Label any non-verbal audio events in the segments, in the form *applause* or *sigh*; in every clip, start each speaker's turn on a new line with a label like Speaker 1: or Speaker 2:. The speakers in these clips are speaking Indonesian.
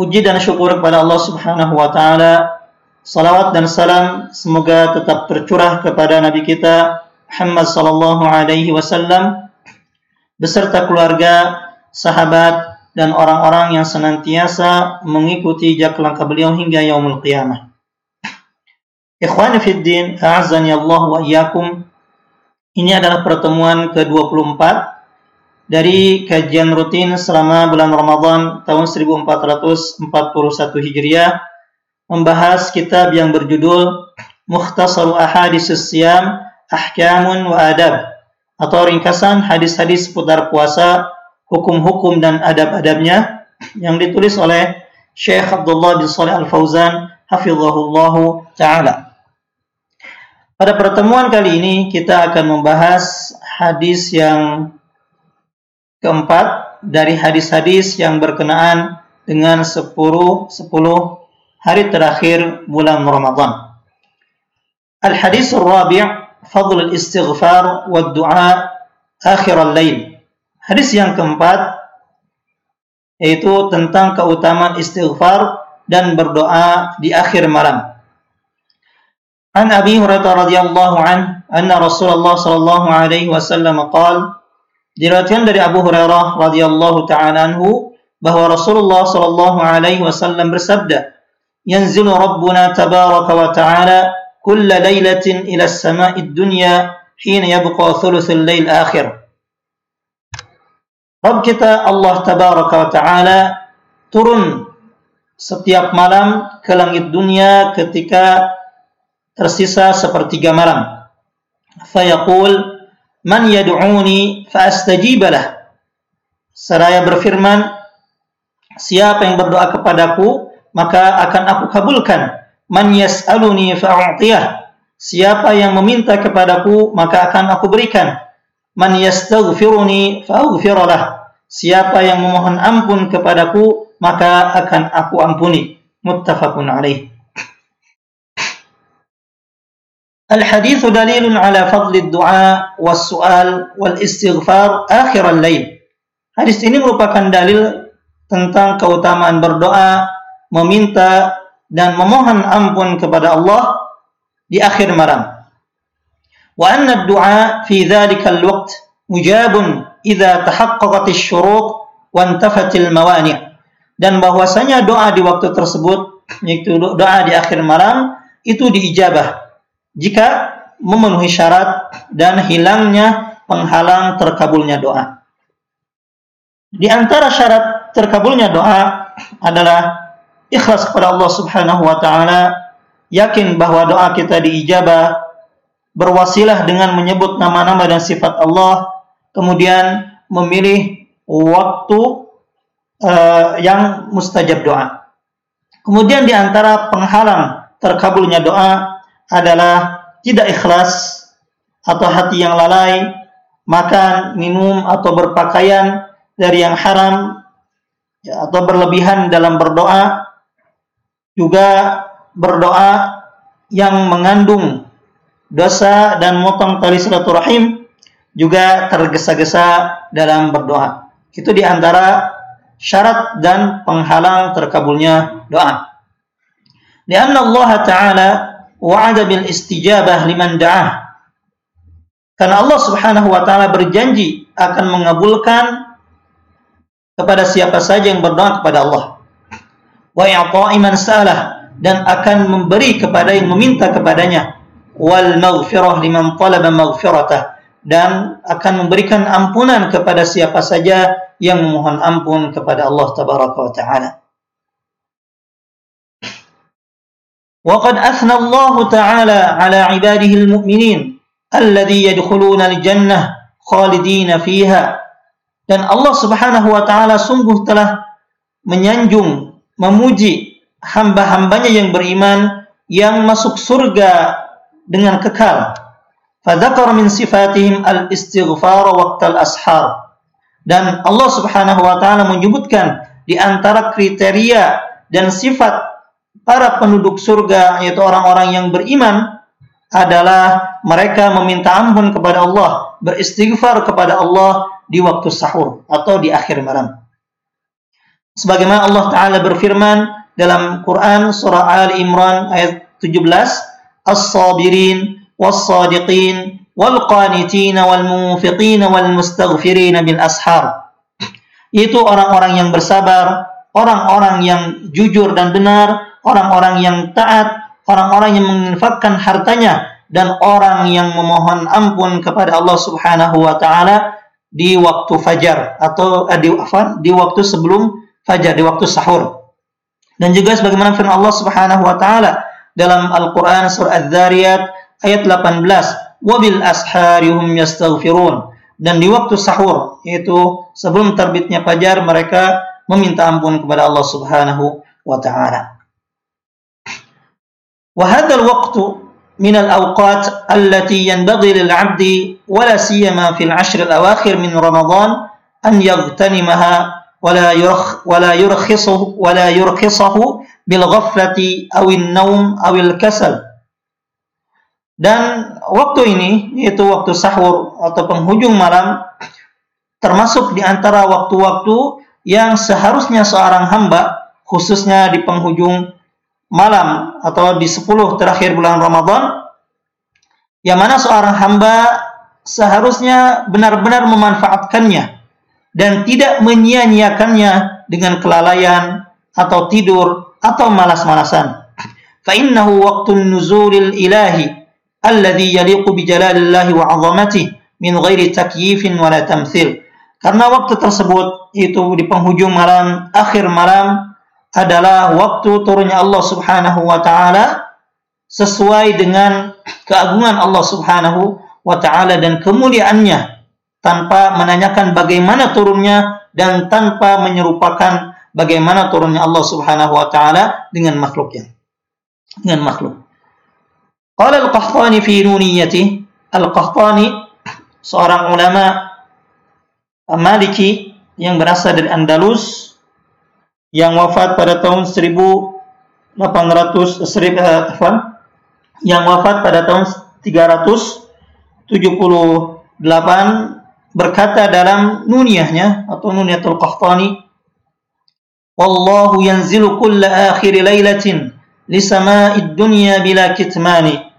Speaker 1: Puji dan syukur kepada Allah Subhanahu wa taala. Salawat dan salam semoga tetap tercurah kepada nabi kita Muhammad sallallahu alaihi wasallam beserta keluarga, sahabat dan orang-orang yang senantiasa mengikuti jejak langkah beliau hingga yaumul qiyamah. Ikhwani fid din, a'azzani Allah wa iyyakum. Ini adalah pertemuan ke-24 dari kajian rutin selama bulan Ramadan tahun 1441 Hijriah membahas kitab yang berjudul Mukhtasar Ahadis Siyam Ahkamun wa Adab atau ringkasan hadis-hadis seputar puasa, hukum-hukum dan adab-adabnya yang ditulis oleh Syekh Abdullah bin Saleh Al-Fauzan hafizahullah taala. Pada pertemuan kali ini kita akan membahas hadis yang keempat dari hadis-hadis yang berkenaan dengan 10 10 hari terakhir bulan Ramadan. Al-hadis al-rabi' fadl al-istighfar wa du'a akhir al-lail. Hadis yang keempat yaitu tentang keutamaan istighfar dan berdoa di akhir malam. An Abi Hurairah radhiyallahu an anna Rasulullah sallallahu alaihi wasallam qala Diriwayatkan dari Abu Hurairah radhiyallahu taala anhu bahwa Rasulullah sallallahu alaihi wasallam bersabda, "Yanzilu Rabbuna tabaraka wa ta'ala kulla lailatin ila as-sama'i ad-dunya hina yabqa thuluthul lail akhir." Rabb kita Allah tabaraka wa ta'ala turun setiap malam ke langit dunia ketika tersisa sepertiga malam. Fayaqul man yad'uni fa'astajibalah. Seraya berfirman, siapa yang berdoa kepadaku, maka akan aku kabulkan. Man yas'aluni fa'u'tiyah. Siapa yang meminta kepadaku, maka akan aku berikan. Man yastaghfiruni fa'aghfiralah. Siapa yang memohon ampun kepadaku, maka akan aku ampuni. Muttafaqun alaih. الحديث دليل على فضل الدعاء والسؤال والاستغفار آخر الليل. Hadis ini merupakan dalil tentang keutamaan berdoa, meminta dan memohon ampun kepada Allah di akhir malam. Wa anna ad-du'a fi dhalika al-waqt mujabun idza tahaqqaqat asy-syurut wa intafat al-mawani'. Dan bahwasanya doa di waktu tersebut yaitu doa di akhir malam itu diijabah jika memenuhi syarat dan hilangnya penghalang terkabulnya doa. Di antara syarat terkabulnya doa adalah ikhlas kepada Allah Subhanahu wa taala, yakin bahwa doa kita diijabah, berwasilah dengan menyebut nama-nama dan sifat Allah, kemudian memilih waktu uh, yang mustajab doa. Kemudian di antara penghalang terkabulnya doa adalah tidak ikhlas atau hati yang lalai, makan, minum atau berpakaian dari yang haram ya, atau berlebihan dalam berdoa, juga berdoa yang mengandung dosa dan motong tali silaturahim juga tergesa-gesa dalam berdoa. Itu di antara syarat dan penghalang terkabulnya doa. Allah Ta'ala wa'ada bil istijabah liman da'ah. Karena Allah Subhanahu wa taala berjanji akan mengabulkan kepada siapa saja yang berdoa kepada Allah. Wa salah dan akan memberi kepada yang meminta kepadanya. Wal maghfirah liman talaba maghfiratah dan akan memberikan ampunan kepada siapa saja yang memohon ampun kepada Allah tabaraka wa taala. وقد أثنى الله تعالى على عباده المؤمنين الذي يدخلون الجنة خالدين فيها dan Allah Subhanahu wa taala sungguh telah menyanjung, memuji hamba-hambanya yang beriman yang masuk surga dengan kekal. Fadzakar min sifatihim al-istighfar waqtal ashar. Dan Allah Subhanahu wa taala menyebutkan di antara kriteria dan sifat para penduduk surga yaitu orang-orang yang beriman adalah mereka meminta ampun kepada Allah, beristighfar kepada Allah di waktu sahur atau di akhir malam. Sebagaimana Allah Ta'ala berfirman dalam Quran surah Ali Imran ayat 17, As-sabirin, was-sadiqin, wal-qanitin, wal-munfiqin, wal-mustaghfirin bil ashar. Itu orang-orang yang bersabar, orang-orang yang jujur dan benar, orang-orang yang taat, orang-orang yang menginfakkan hartanya dan orang yang memohon ampun kepada Allah Subhanahu wa taala di waktu fajar atau eh, di di waktu sebelum fajar, di waktu sahur. Dan juga sebagaimana firman Allah Subhanahu wa taala dalam Al-Qur'an surah Az-Zariyat ayat 18, "Wabil asharihum yastaghfirun." Dan di waktu sahur, yaitu sebelum terbitnya fajar mereka meminta ampun kepada Allah Subhanahu wa taala. وهذا الوقت من الأوقات التي ينبغي للعبد ولا سيما في العشر الأواخر من رمضان أن يغتنمها ولا يرخ ولا يرخصه ولا يرخصه بالغفلة أو النوم أو الكسل dan waktu ini yaitu waktu sahur atau penghujung malam termasuk di antara waktu-waktu yang seharusnya seorang hamba khususnya di penghujung malam atau di 10 terakhir bulan Ramadan yang mana seorang hamba seharusnya benar-benar memanfaatkannya dan tidak menyia-nyiakannya dengan kelalaian atau tidur atau malas-malasan. Fa innahu waqtun nuzulil ilahi alladhi yaliqu bi jalalillahi wa 'azamatihi min ghairi takyifin wala tamthil. Karena waktu tersebut itu di penghujung malam, akhir malam adalah waktu turunnya Allah Subhanahu wa taala sesuai dengan keagungan Allah Subhanahu wa taala dan kemuliaannya tanpa menanyakan bagaimana turunnya dan tanpa menyerupakan bagaimana turunnya Allah Subhanahu wa taala dengan makhluknya dengan makhluk. Qala al-Qahtani fi nuniyati Al-Qahtani seorang ulama Maliki yang berasal dari Andalus yang wafat pada tahun 1800 uh, yang wafat pada tahun 378 berkata dalam nuniyahnya atau nuniyatul qahtani wallahu yanzilu kulla akhir lailatin li sama'id dunya bila kitmani.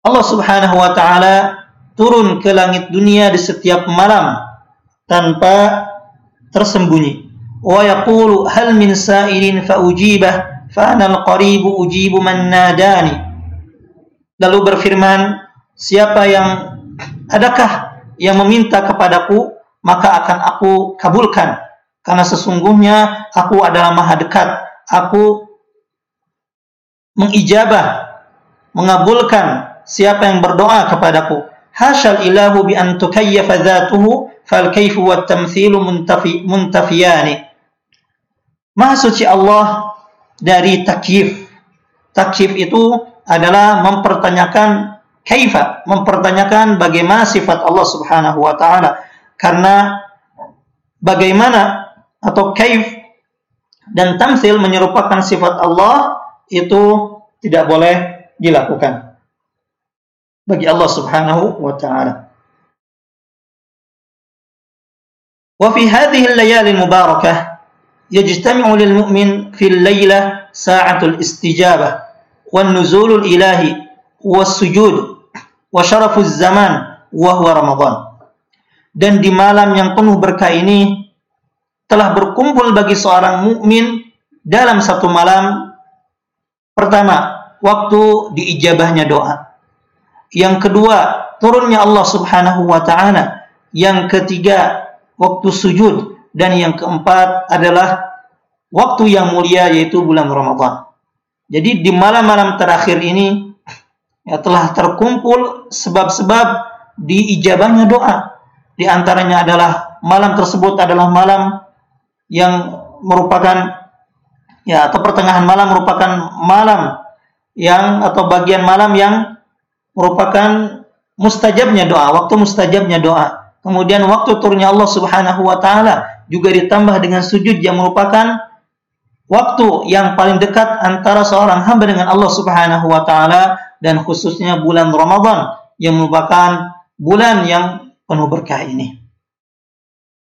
Speaker 1: Allah Subhanahu wa taala turun ke langit dunia di setiap malam tanpa tersembunyi ويقول هل من سائل فأجيبه فأنا القريب أجيب من ناداني lalu berfirman siapa yang adakah yang meminta kepadaku maka akan aku kabulkan karena sesungguhnya aku adalah maha dekat aku mengijabah mengabulkan siapa yang berdoa kepadaku hasyal ilahu bi an tukayyafa dhatuhu fal kayfu wat tamthilu muntafi muntafiyani Maha suci Allah dari takyif. Takyif itu adalah mempertanyakan kaifa, mempertanyakan bagaimana sifat Allah Subhanahu wa taala. Karena bagaimana atau kaif dan tamsil menyerupakan sifat Allah itu tidak boleh dilakukan bagi Allah Subhanahu wa taala. Wa fi hadhihi al-layali mubarakah يجتمع للمؤمن في الليلة ساعة الاستجابة والنزول الإلهي والسجود وشرف الزمان وهو رمضان. Dan di malam yang penuh berkah ini telah berkumpul bagi seorang mukmin dalam satu malam pertama waktu diijabahnya doa. Yang kedua, turunnya Allah Subhanahu wa taala. Yang ketiga, waktu sujud dan yang keempat adalah waktu yang mulia yaitu bulan Ramadan. Jadi di malam-malam terakhir ini ya telah terkumpul sebab-sebab diijabahnya doa. Di antaranya adalah malam tersebut adalah malam yang merupakan ya atau pertengahan malam merupakan malam yang atau bagian malam yang merupakan mustajabnya doa, waktu mustajabnya doa. Kemudian waktu turunnya Allah Subhanahu wa taala juga ditambah dengan sujud yang merupakan waktu yang paling dekat antara seorang hamba dengan Allah Subhanahu wa taala dan khususnya bulan Ramadan yang merupakan bulan yang penuh berkah ini.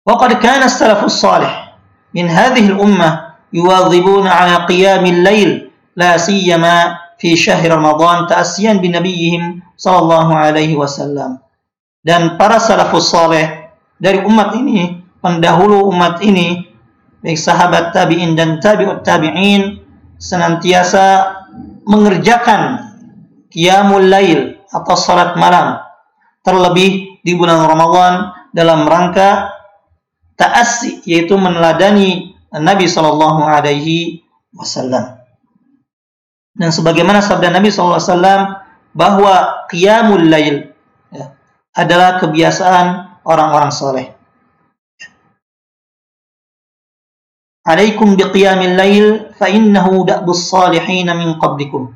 Speaker 1: وقد كان السلف الصالح من هذه الأمة يواظبون على قيام الليل لا سيما في شهر رمضان تأسيا بنبيهم صلى الله عليه وسلم dan para salafus saleh dari umat ini pendahulu umat ini baik sahabat tabi'in dan tabi'ut tabi'in senantiasa mengerjakan qiyamul lail atau salat malam terlebih di bulan Ramadan dalam rangka ta'assi yaitu meneladani Nabi sallallahu alaihi wasallam. Dan sebagaimana sabda Nabi wasallam bahwa qiyamul lail ya, adalah kebiasaan orang-orang soleh. alaikum biqiyamil lail fa innahu da'bus salihin min qablikum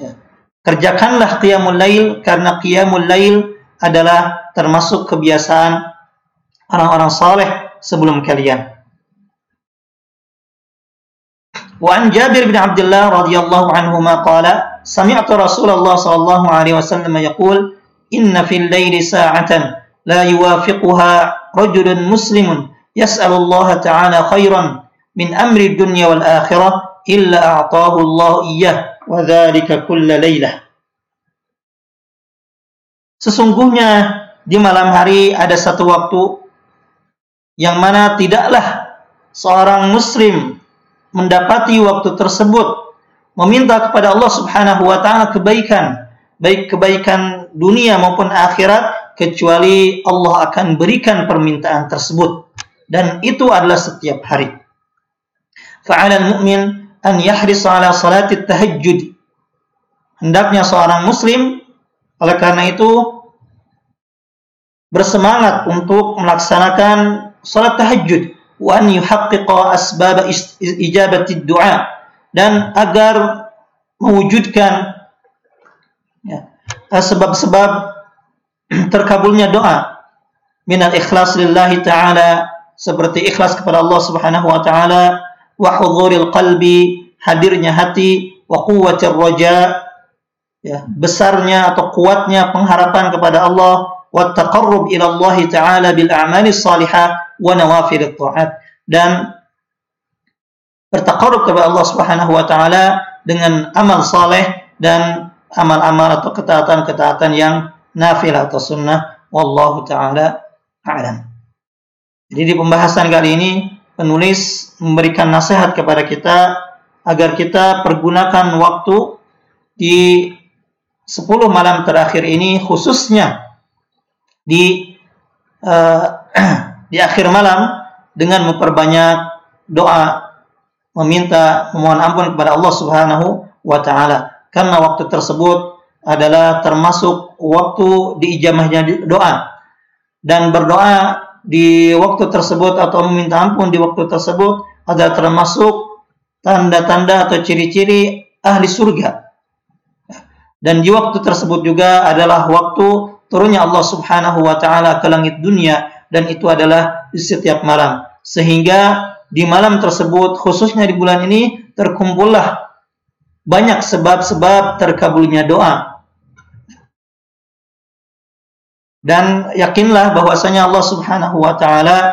Speaker 1: ya. kerjakanlah qiyamul lail karena qiyamul lail adalah termasuk kebiasaan orang-orang saleh sebelum kalian wa an Jabir bin Abdullah radhiyallahu anhuma qala sami'tu Rasulullah sallallahu alaihi wasallam yaqul inna fil laili sa'atan la yuwafiquha rajulun muslimun يسأل ta'ala khairan خيرا من أمر الدنيا والآخرة إلا أعطاه الله إياه وذلك كل ليلة. Sesungguhnya di malam hari ada satu waktu yang mana tidaklah seorang muslim mendapati waktu tersebut meminta kepada Allah Subhanahu wa taala kebaikan, baik kebaikan dunia maupun akhirat kecuali Allah akan berikan permintaan tersebut dan itu adalah setiap hari. Fa'ala al-mu'min an yahris ala salati tahajjud. Hendaknya seorang muslim oleh karena itu bersemangat untuk melaksanakan salat tahajud wa an yuhaqqiqa asbab ijabati du'a dan agar mewujudkan ya, sebab-sebab *clears throat* terkabulnya doa minal ikhlas lillahi ta'ala seperti ikhlas kepada Allah Subhanahu wa taala wa hudhuril qalbi hadirnya hati wa quwwatir raja ya besarnya atau kuatnya pengharapan kepada Allah wa taqarrub ila Allah taala bil a'mali salihah wa nawafil ta'at dan bertakarub kepada Allah Subhanahu wa taala dengan amal saleh dan amal-amal atau ketaatan-ketaatan yang nafil atau sunnah wallahu taala a'lam. Jadi di pembahasan kali ini penulis memberikan nasihat kepada kita agar kita pergunakan waktu di 10 malam terakhir ini khususnya di uh, *clears throat* di akhir malam dengan memperbanyak doa meminta memohon ampun kepada Allah Subhanahu wa taala. Karena waktu tersebut adalah termasuk waktu diijamahnya doa. Dan berdoa di waktu tersebut atau meminta ampun di waktu tersebut adalah termasuk tanda-tanda atau ciri-ciri ahli surga dan di waktu tersebut juga adalah waktu turunnya Allah Subhanahu wa taala ke langit dunia dan itu adalah di setiap malam. Sehingga di malam tersebut khususnya di bulan ini terkumpullah banyak sebab-sebab terkabulnya doa. Dan yakinlah bahwasanya Allah Subhanahu wa taala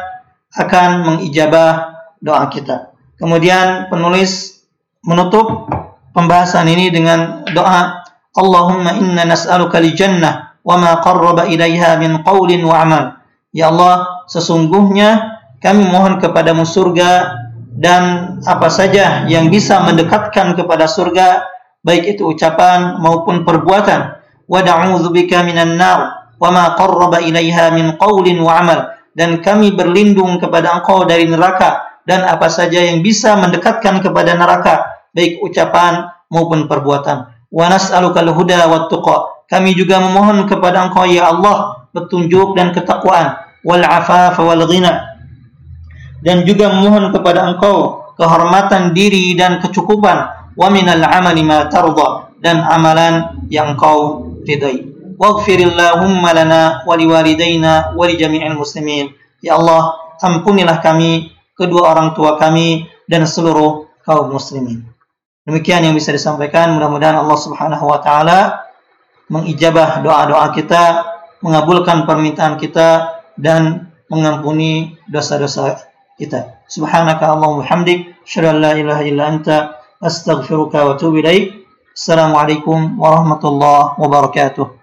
Speaker 1: akan mengijabah doa kita. Kemudian penulis menutup pembahasan ini dengan doa Allahumma inna nas'aluka li jannah wa ma qarraba ilaiha min qawlin wa amal. Ya Allah, sesungguhnya kami mohon kepadamu surga dan apa saja yang bisa mendekatkan kepada surga, baik itu ucapan maupun perbuatan. Wa na'udzubika minan nar wa ma qarraba ilaiha min qawlin wa amal. Dan kami berlindung kepada Engkau dari neraka dan apa saja yang bisa mendekatkan kepada neraka, baik ucapan maupun perbuatan. Wa nas'aluka al-huda wat tuqa. Kami juga memohon kepada Engkau ya Allah petunjuk dan ketakwaan wal afaf wal ghina dan juga memohon kepada engkau kehormatan diri dan kecukupan wa minal amali ma tarda dan amalan yang engkau ridai waghfirillahumma lana wa liwalidayna wa li jami'il muslimin ya Allah ampunilah kami kedua orang tua kami dan seluruh kaum muslimin demikian yang bisa disampaikan mudah-mudahan Allah Subhanahu wa taala mengijabah doa-doa kita mengabulkan permintaan kita dan mengampuni dosa-dosa kita. Subhanaka Allahumma hamdik, syada la ilaha illa anta, astaghfiruka wa atubu ilaik. Assalamualaikum warahmatullahi wabarakatuh.